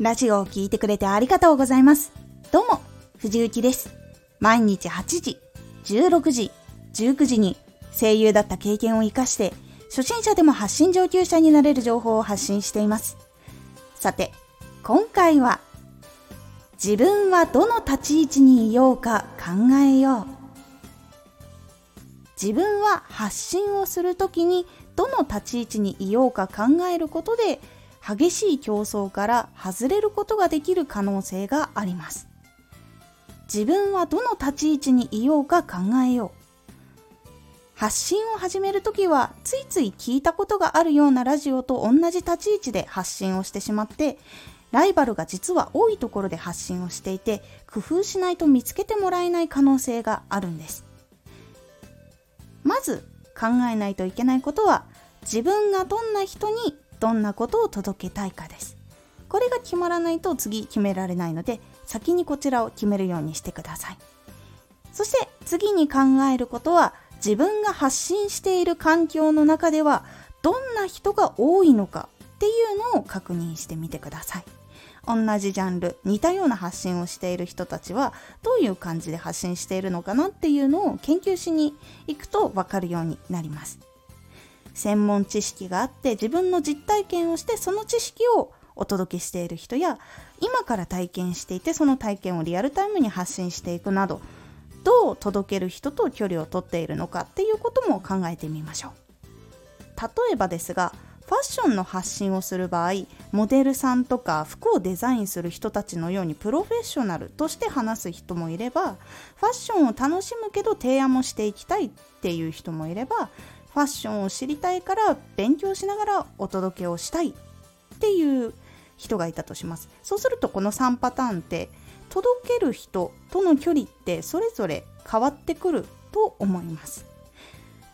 ラジオを聴いてくれてありがとうございます。どうも、藤幸です。毎日8時、16時、19時に声優だった経験を活かして、初心者でも発信上級者になれる情報を発信しています。さて、今回は、自分はどの立ち位置にいようか考えよう。自分は発信をするときにどの立ち位置にいようか考えることで激しい競争から外れることができる可能性があります。自分はどの立ち位置にいようか考えよう。発信を始めるときはついつい聞いたことがあるようなラジオと同じ立ち位置で発信をしてしまってライバルが実は多いところで発信をしていて工夫しないと見つけてもらえない可能性があるんですまず考えないといけないことは自分がどんな人にどんなことを届けたいかです。これが決まらないと次決められないので先にこちらを決めるようにしてください。そして次に考えることは自分が発信している環境の中ではどんな人が多いのかっていうのを確認してみてください。同じジャンル似たような発信をしている人たちはどういう感じで発信しているのかなっていうのを研究しに行くと分かるようになります。専門知識があって自分の実体験をしてその知識をお届けしている人や今から体験していてその体験をリアルタイムに発信していくなどどう届ける人と距離をとっているのかっていうことも考えてみましょう。例えばですがファッションの発信をする場合モデルさんとか服をデザインする人たちのようにプロフェッショナルとして話す人もいればファッションを楽しむけど提案もしていきたいっていう人もいればファッションを知りたいから勉強しながらお届けをしたいっていう人がいたとします。そうするとこの3パターンって届ける人との距離ってそれぞれ変わってくると思います。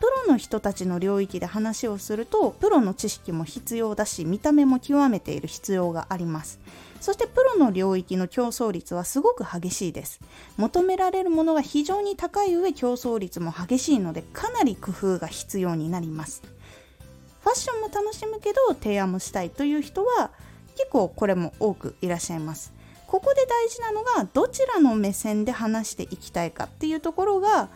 プロの人たちの領域で話をするとプロの知識も必要だし見た目も極めている必要があります。そしてプロの領域の競争率はすごく激しいです。求められるものが非常に高い上競争率も激しいのでかなり工夫が必要になります。ファッションも楽しむけど提案もしたいという人は結構これも多くいらっしゃいます。ここで大事なのがどちらの目線で話していきたいかっていうところが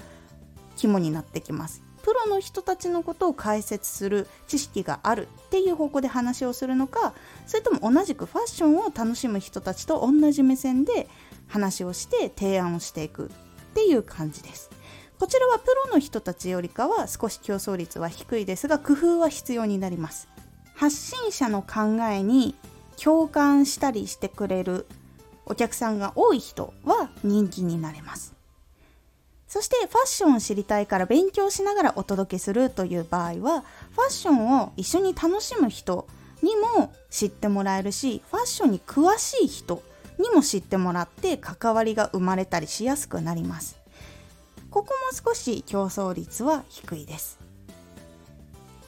肝になってきます。プロの人たちのことを解説する知識があるっていう方向で話をするのかそれとも同じくファッションを楽しむ人たちと同じ目線で話をして提案をしていくっていう感じです。こちらはプロの人たちよりかは少し競争率は低いですが工夫は必要になります。発信者の考えに共感したりしてくれるお客さんが多い人は人気になれます。そしてファッションを知りたいから勉強しながらお届けするという場合はファッションを一緒に楽しむ人にも知ってもらえるしファッションに詳しい人にも知ってもらって関わりが生まれたりしやすくなります。ここも少し競争率は低いです。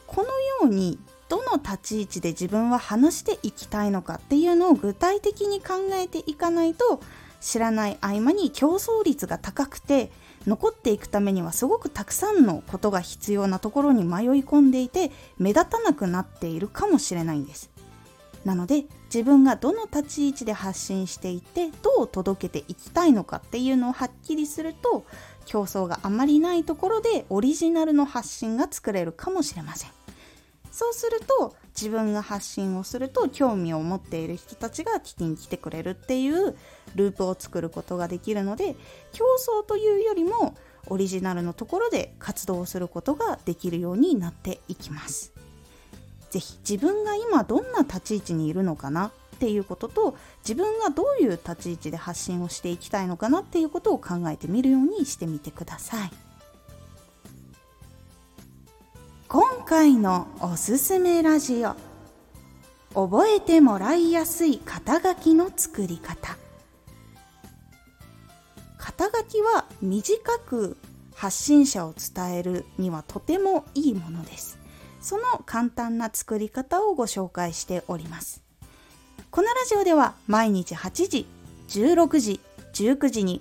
このようにどの立ち位置で自分は話していきたいのかっていうのを具体的に考えていかないと知らない合間に競争率が高くて残っていくためにはすごくたくさんのことが必要なところに迷い込んでいて目立たなくなっているかもしれないんです。なので自分がどの立ち位置で発信していってどう届けていきたいのかっていうのをはっきりすると競争があまりないところでオリジナルの発信が作れるかもしれません。そうすると自分が発信をすると興味を持っている人たちが聞きに来てくれるっていうループを作ることができるので競争というよりもオリジナルのところで活動することができるようになっていきます。ぜひ自分が今どんな立ち位置にいるのかなっていうことと自分がどういう立ち位置で発信をしていきたいのかなっていうことを考えてみるようにしてみてください。今回のおすすめラジオ。覚えてもらいやすい肩書きの作り方。肩書きは短く発信者を伝えるにはとてもいいものです。その簡単な作り方をご紹介しております。このラジオでは毎日8時16時19時に